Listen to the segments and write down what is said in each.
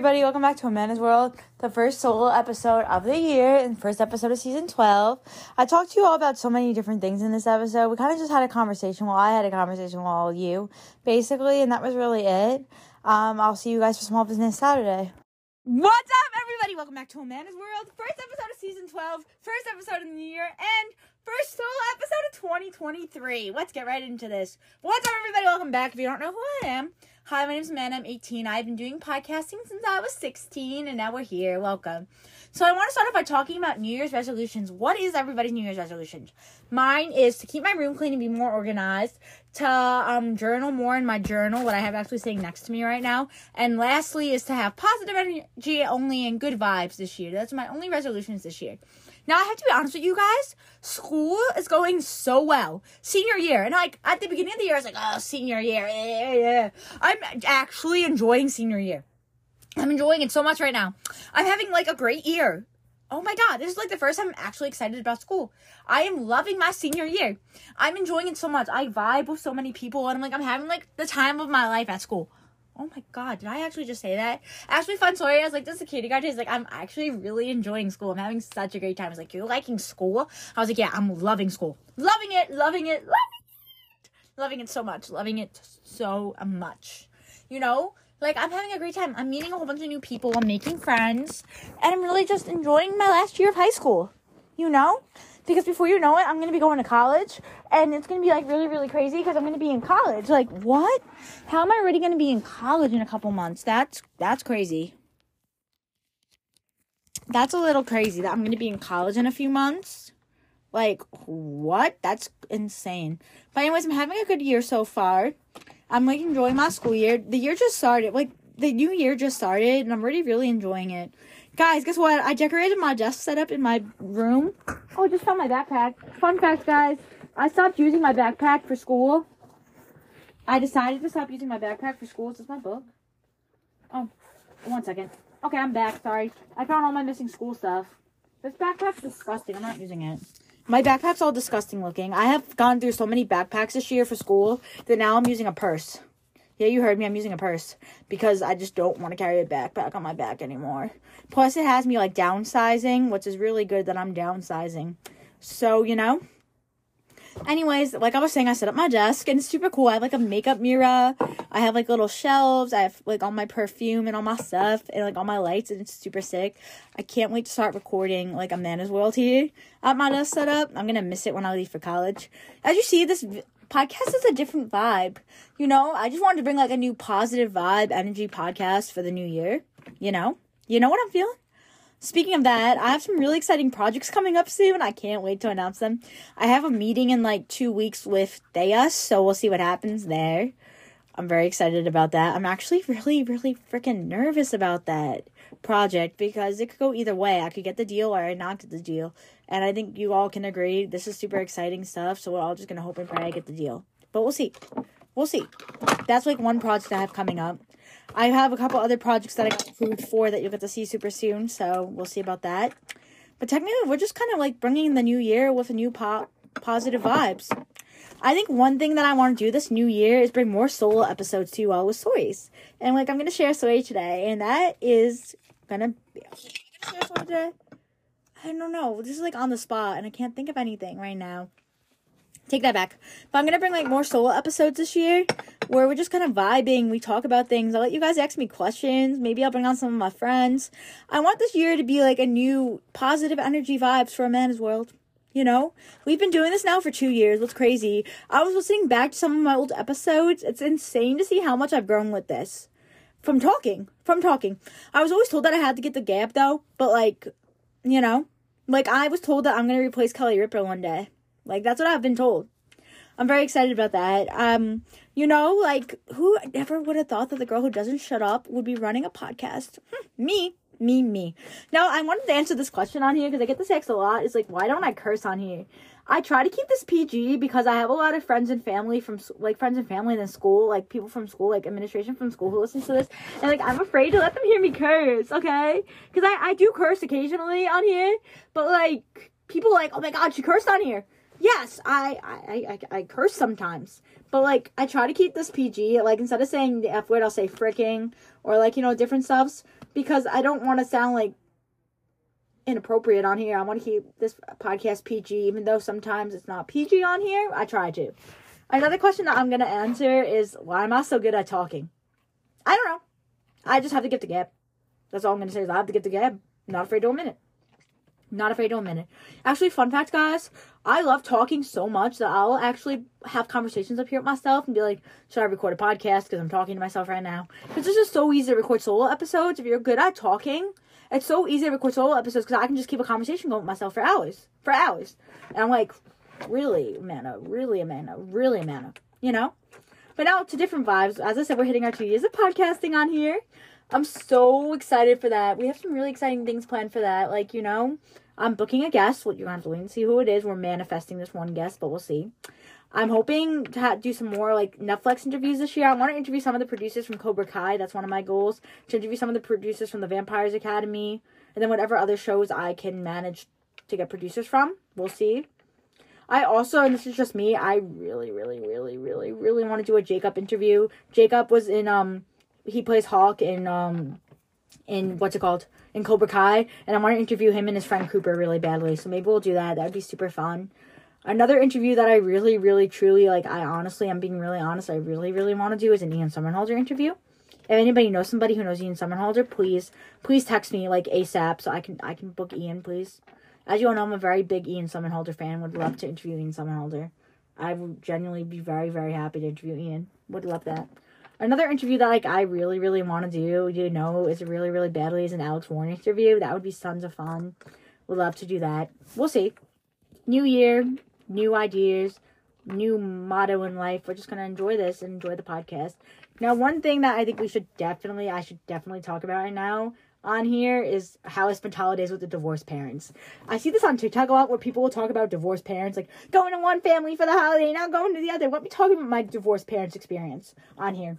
everybody. Welcome back to Amanda's World, the first solo episode of the year and first episode of season 12. I talked to you all about so many different things in this episode. We kind of just had a conversation. Well, I had a conversation with all you, basically, and that was really it. Um, I'll see you guys for Small Business Saturday. What's up, everybody? Welcome back to Amanda's World, first episode of season 12, first episode of the year, and first solo episode of 2023. Let's get right into this. What's up, everybody? Welcome back. If you don't know who I am, Hi, my name is Amanda. I'm 18. I've been doing podcasting since I was 16, and now we're here. Welcome. So, I want to start off by talking about New Year's resolutions. What is everybody's New Year's resolution? Mine is to keep my room clean and be more organized, to um, journal more in my journal, what I have actually sitting next to me right now, and lastly is to have positive energy only and good vibes this year. That's my only resolutions this year. Now I have to be honest with you guys. School is going so well. Senior year, and like at the beginning of the year, I was like, "Oh, senior year." Yeah, yeah." I'm actually enjoying senior year. I'm enjoying it so much right now. I'm having like a great year. Oh my god, this is like the first time I'm actually excited about school. I am loving my senior year. I'm enjoying it so much. I vibe with so many people, and I'm like, I'm having like the time of my life at school oh my god, did I actually just say that? Actually, Fun Story, I was like, this is a cutie. He's like, I'm actually really enjoying school. I'm having such a great time. I was like, you're liking school? I was like, yeah, I'm loving school. Loving it, loving it, loving it. Loving it so much. Loving it so much. You know? Like, I'm having a great time. I'm meeting a whole bunch of new people. I'm making friends. And I'm really just enjoying my last year of high school. You know? Because before you know it, I'm gonna be going to college, and it's gonna be like really, really crazy because I'm gonna be in college. Like, what? How am I already gonna be in college in a couple months? That's that's crazy. That's a little crazy that I'm gonna be in college in a few months. Like, what? That's insane. But anyways, I'm having a good year so far. I'm like enjoying my school year. The year just started. Like the new year just started, and I'm already really enjoying it. Guys, guess what? I decorated my desk setup in my room. Oh, I just found my backpack. Fun fact, guys. I stopped using my backpack for school. I decided to stop using my backpack for school. Is this my book? Oh, one second. Okay, I'm back. Sorry. I found all my missing school stuff. This backpack's disgusting. I'm not using it. My backpack's all disgusting looking. I have gone through so many backpacks this year for school that now I'm using a purse. Yeah, you heard me. I'm using a purse because I just don't want to carry a backpack on my back anymore. Plus, it has me like downsizing, which is really good that I'm downsizing. So, you know. Anyways, like I was saying, I set up my desk and it's super cool. I have like a makeup mirror. I have like little shelves. I have like all my perfume and all my stuff and like all my lights and it's super sick. I can't wait to start recording like a Amanda's World here at my desk setup. I'm gonna miss it when I leave for college. As you see, this podcast is a different vibe. You know, I just wanted to bring like a new positive vibe energy podcast for the new year. You know, you know what I'm feeling? Speaking of that, I have some really exciting projects coming up soon. I can't wait to announce them. I have a meeting in like two weeks with Theus, so we'll see what happens there. I'm very excited about that. I'm actually really, really freaking nervous about that project because it could go either way. I could get the deal or I not get the deal. And I think you all can agree this is super exciting stuff. So we're all just gonna hope and pray I get the deal. But we'll see. We'll see. That's like one project I have coming up. I have a couple other projects that I got approved for that you'll get to see super soon. So we'll see about that. But technically, we're just kind of like bringing the new year with a new pop positive vibes. I think one thing that I want to do this new year is bring more solo episodes to you all with stories. And like I'm gonna share a story today, and that is gonna be I don't know. This is like on the spot and I can't think of anything right now. Take that back. But I'm gonna bring like more solo episodes this year where we're just kind of vibing. We talk about things. I'll let you guys ask me questions. Maybe I'll bring on some of my friends. I want this year to be like a new positive energy vibes for Amanda's World. You know, we've been doing this now for two years. What's crazy? I was listening back to some of my old episodes. It's insane to see how much I've grown with this. From talking. From talking. I was always told that I had to get the gap though, but like, you know, like I was told that I'm gonna replace Kelly Ripa one day. Like that's what I've been told. I'm very excited about that. Um, you know, like who ever would have thought that the girl who doesn't shut up would be running a podcast? Hm, me me, me. Now, I wanted to answer this question on here because I get this asked a lot. It's like, why don't I curse on here? I try to keep this PG because I have a lot of friends and family from, like, friends and family in the school, like, people from school, like, administration from school who listens to this. And, like, I'm afraid to let them hear me curse, okay? Because I, I do curse occasionally on here, but, like, people like, oh my god, she cursed on here. Yes, I, I, I, I curse sometimes. But, like, I try to keep this PG. Like, instead of saying the F word, I'll say fricking or, like, you know, different stuffs because I don't want to sound like inappropriate on here. I want to keep this podcast PG, even though sometimes it's not PG on here. I try to. Another question that I'm going to answer is why am I so good at talking? I don't know. I just have to get the gab. That's all I'm going to say is I have to get the gap. Not afraid to admit it. Not afraid to admit it. Actually, fun fact, guys, I love talking so much that I'll actually have conversations up here with myself and be like, should I record a podcast because I'm talking to myself right now? Because it's just so easy to record solo episodes if you're good at talking. It's so easy to record solo episodes because I can just keep a conversation going with myself for hours. For hours. And I'm like, really, Amanda, really, Amanda, really, Amanda. You know? But now to different vibes. As I said, we're hitting our two years of podcasting on here. I'm so excited for that. We have some really exciting things planned for that. Like, you know, I'm booking a guest. Well, you're going to have to wait and see who it is. We're manifesting this one guest, but we'll see. I'm hoping to ha- do some more like Netflix interviews this year. I want to interview some of the producers from Cobra Kai. That's one of my goals. To interview some of the producers from the Vampires Academy, and then whatever other shows I can manage to get producers from. We'll see. I also, and this is just me, I really, really, really, really, really want to do a Jacob interview. Jacob was in um he plays Hawk in um in what's it called in Cobra Kai, and I want to interview him and his friend Cooper really badly. So maybe we'll do that. That would be super fun. Another interview that I really, really, truly like. I honestly, I'm being really honest. I really, really want to do is an Ian Somerhalder interview. If anybody knows somebody who knows Ian Somerhalder, please, please text me like ASAP so I can I can book Ian, please. As you all know, I'm a very big Ian Somerhalder fan. Would love to interview Ian Somerhalder. I would genuinely be very, very happy to interview Ian. Would love that. Another interview that like I really, really want to do, you know, is really, really badly is an Alex Warren interview. That would be tons of fun. Would love to do that. We'll see. New year, new ideas, new motto in life. We're just gonna enjoy this and enjoy the podcast. Now, one thing that I think we should definitely, I should definitely talk about right now on here is how I spent holidays with the divorced parents. I see this on TikTok a lot where people will talk about divorced parents, like going to one family for the holiday, now going to the other. Let me talk about my divorced parents experience on here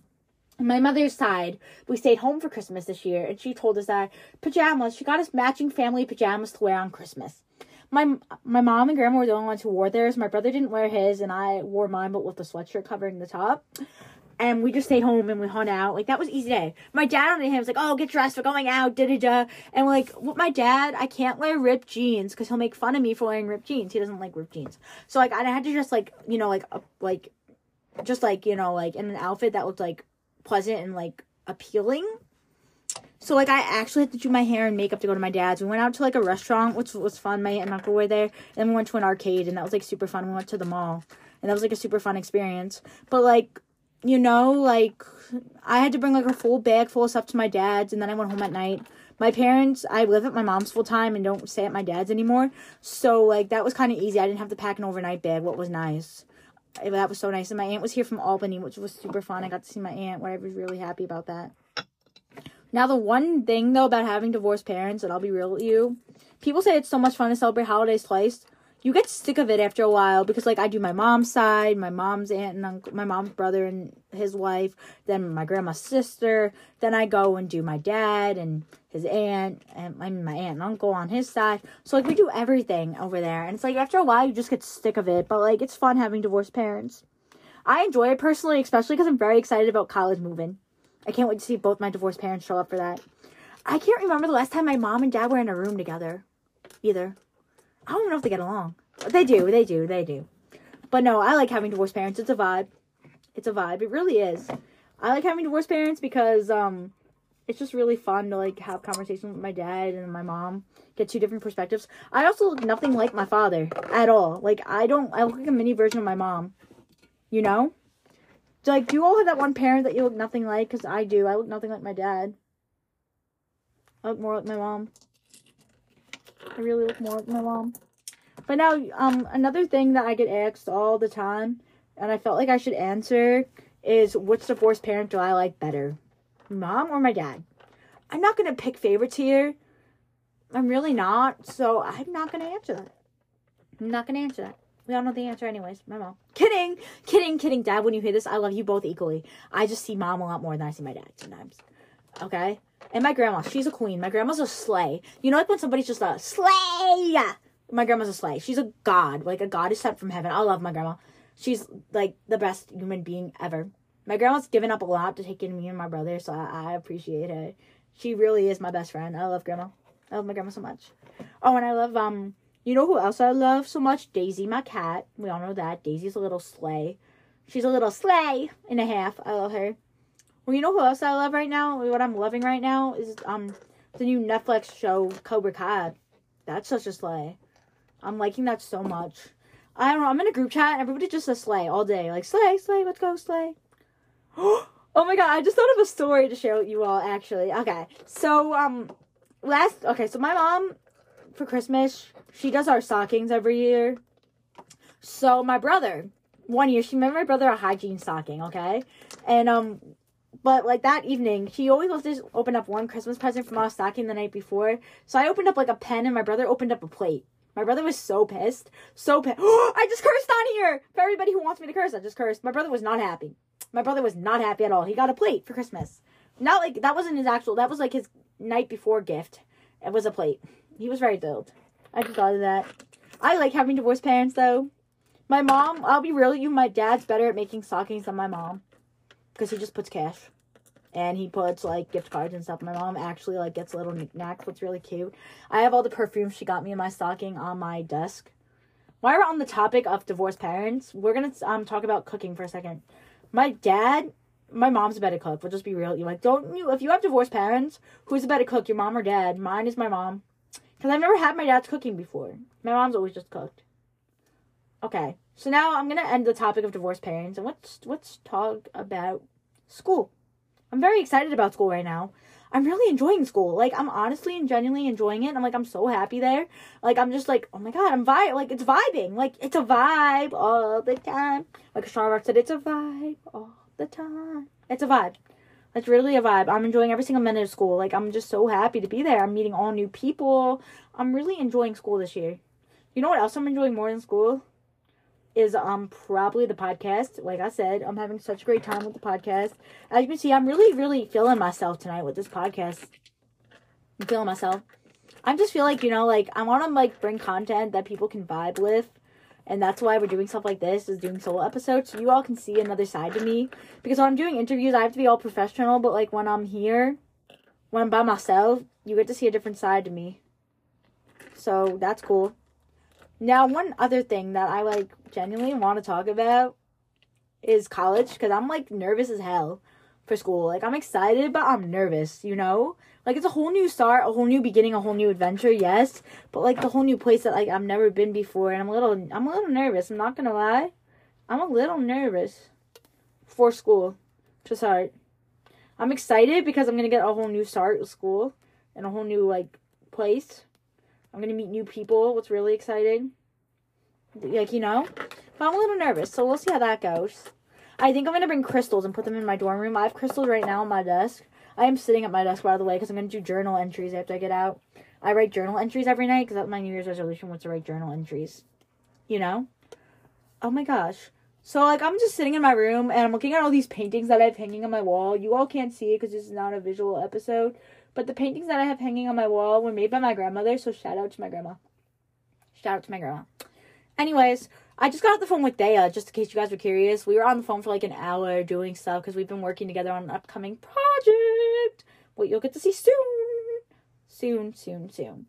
my mother's side, we stayed home for Christmas this year, and she told us that pajamas. She got us matching family pajamas to wear on Christmas. My my mom and grandma were the only ones who wore theirs. My brother didn't wear his, and I wore mine, but with the sweatshirt covering the top. And we just stayed home and we hung out. Like that was easy day. My dad on the hand was like, "Oh, get dressed, we're going out." Da da da. And like, with my dad, I can't wear ripped jeans because he'll make fun of me for wearing ripped jeans. He doesn't like ripped jeans. So like I had to just like you know like like just like you know like in an outfit that looked like pleasant and like appealing. So like I actually had to do my hair and makeup to go to my dad's. We went out to like a restaurant, which was fun. My aunt and uncle were there. And then we went to an arcade, and that was like super fun. We went to the mall, and that was like a super fun experience. But like, you know, like I had to bring like a full bag full of stuff to my dad's, and then I went home at night. My parents, I live at my mom's full time and don't stay at my dad's anymore. So like that was kind of easy. I didn't have to pack an overnight bag. What was nice that was so nice. And my aunt was here from Albany, which was super fun. I got to see my aunt, where I was really happy about that. Now, the one thing though about having divorced parents, and I'll be real with you, people say it's so much fun to celebrate holidays twice. You get sick of it after a while because, like, I do my mom's side, my mom's aunt and uncle, my mom's brother and his wife, then my grandma's sister. Then I go and do my dad and his aunt and my, my aunt and uncle on his side. So like we do everything over there. And it's like after a while you just get sick of it. But like it's fun having divorced parents. I enjoy it personally, especially because I'm very excited about college moving. I can't wait to see both my divorced parents show up for that. I can't remember the last time my mom and dad were in a room together. Either. I don't know if they get along. They do, they do, they do. But no, I like having divorced parents. It's a vibe. It's a vibe. It really is. I like having divorced parents because um it's just really fun to like have conversations with my dad and my mom get two different perspectives i also look nothing like my father at all like i don't i look like a mini version of my mom you know so, like do you all have that one parent that you look nothing like because i do i look nothing like my dad i look more like my mom i really look more like my mom but now um another thing that i get asked all the time and i felt like i should answer is which divorced parent do i like better mom or my dad. I'm not to pick favorites here. I'm really not. So I'm not to answer that. I'm not to answer that. We all know the answer, anyways. My mom. Kidding, kidding, kidding. Dad, when you hear this, I love you both equally. I just see mom a lot more than I see my dad sometimes. Okay? And my grandma, she's a queen. My grandma's a slay. You know, like when somebody's just a slay. My grandma's a slay. She's a god, like a god goddess sent from heaven. I love my grandma. She's like the best human being ever my grandma's given up a lot to take in me and my brother, so I, I appreciate it. She really is my best friend. I love grandma. I love my grandma so much. Oh, and I love um. You know who else I love so much? Daisy, my cat. We all know that Daisy's a little slay. She's a little slay and a half. I love her. Well, you know who else I love right now? What I'm loving right now is um the new Netflix show Cobra Kai. That's such a slay. I'm liking that so much. I don't know. I'm in a group chat and everybody just says slay all day. Like slay, slay, let's go slay. oh my god! I just thought of a story to share with you all. Actually, okay. So um, last okay. So my mom for Christmas she does our stockings every year. So my brother one year she made my brother a hygiene stocking. Okay, and um but like that evening, he always wants to open up one Christmas present from our stocking the night before. So I opened up like a pen, and my brother opened up a plate. My brother was so pissed, so pissed. I just cursed on here for everybody who wants me to curse. I just cursed. My brother was not happy. My brother was not happy at all. He got a plate for Christmas. Not like that wasn't his actual. That was like his night before gift. It was a plate. He was very thrilled. I just thought of that. I like having divorced parents though. My mom, I'll be real with you, my dad's better at making stockings than my mom because he just puts cash and he puts like gift cards and stuff. My mom actually like gets little knickknacks, what's really cute. I have all the perfumes she got me in my stocking on my desk. While we're on the topic of divorced parents, we're gonna um talk about cooking for a second. My dad, my mom's a better cook. We'll just be real. You like, don't you? If you have divorced parents, who's a better cook, your mom or dad? Mine is my mom, because I've never had my dad's cooking before. My mom's always just cooked. Okay, so now I'm gonna end the topic of divorced parents and let's let's talk about school. I'm very excited about school right now. I'm really enjoying school. Like I'm honestly and genuinely enjoying it. I'm like I'm so happy there. Like I'm just like, oh my god, I'm vibe like it's vibing. Like it's a vibe all the time. Like Starbucks said, it's a vibe all the time. It's a vibe. It's really a vibe. I'm enjoying every single minute of school. Like I'm just so happy to be there. I'm meeting all new people. I'm really enjoying school this year. You know what else I'm enjoying more than school? Is um probably the podcast. Like I said, I'm having such a great time with the podcast. As you can see, I'm really, really feeling myself tonight with this podcast. I'm feeling myself. I just feel like, you know, like I wanna like bring content that people can vibe with. And that's why we're doing stuff like this, is doing solo episodes, so you all can see another side to me. Because when I'm doing interviews, I have to be all professional, but like when I'm here, when I'm by myself, you get to see a different side to me. So that's cool. Now, one other thing that I like genuinely want to talk about is college because I'm like nervous as hell for school. Like I'm excited, but I'm nervous, you know? Like it's a whole new start, a whole new beginning, a whole new adventure, yes. But like the whole new place that like I've never been before and I'm a little I'm a little nervous, I'm not gonna lie. I'm a little nervous for school to start. I'm excited because I'm gonna get a whole new start with school and a whole new like place. I'm gonna meet new people, what's really exciting. Like, you know? But I'm a little nervous, so we'll see how that goes. I think I'm gonna bring crystals and put them in my dorm room. I have crystals right now on my desk. I am sitting at my desk, by the way, because I'm gonna do journal entries after I get out. I write journal entries every night because that's my New Year's resolution was to write journal entries. You know? Oh my gosh. So, like, I'm just sitting in my room and I'm looking at all these paintings that I have hanging on my wall. You all can't see it because this is not a visual episode. But the paintings that I have hanging on my wall were made by my grandmother, so shout out to my grandma. Shout out to my grandma. Anyways, I just got off the phone with Daya, just in case you guys were curious. We were on the phone for like an hour doing stuff because we've been working together on an upcoming project. What you'll get to see soon. Soon, soon, soon.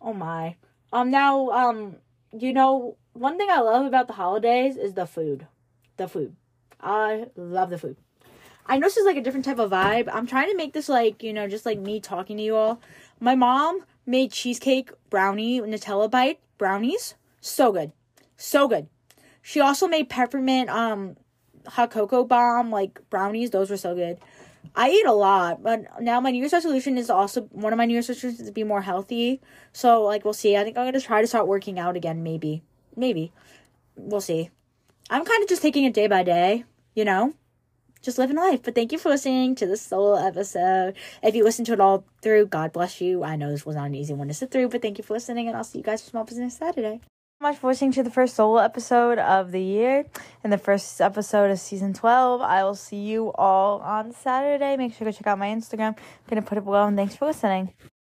Oh my. Um now, um, you know, one thing I love about the holidays is the food. The food. I love the food. I know this is like a different type of vibe. I'm trying to make this like, you know, just like me talking to you all. My mom made cheesecake brownie Nutella bite brownies. So good. So good. She also made peppermint um hot cocoa bomb like brownies. Those were so good. I eat a lot, but now my New Year's resolution is also one of my New Year's resolutions is to be more healthy. So like we'll see. I think I'm gonna try to start working out again. Maybe, maybe, we'll see. I'm kind of just taking it day by day. You know just living life. But thank you for listening to this solo episode. If you listened to it all through, God bless you. I know this was not an easy one to sit through, but thank you for listening, and I'll see you guys for Small Business Saturday. much for listening to the first solo episode of the year and the first episode of season 12. I will see you all on Saturday. Make sure to check out my Instagram. I'm going to put it below, and thanks for listening.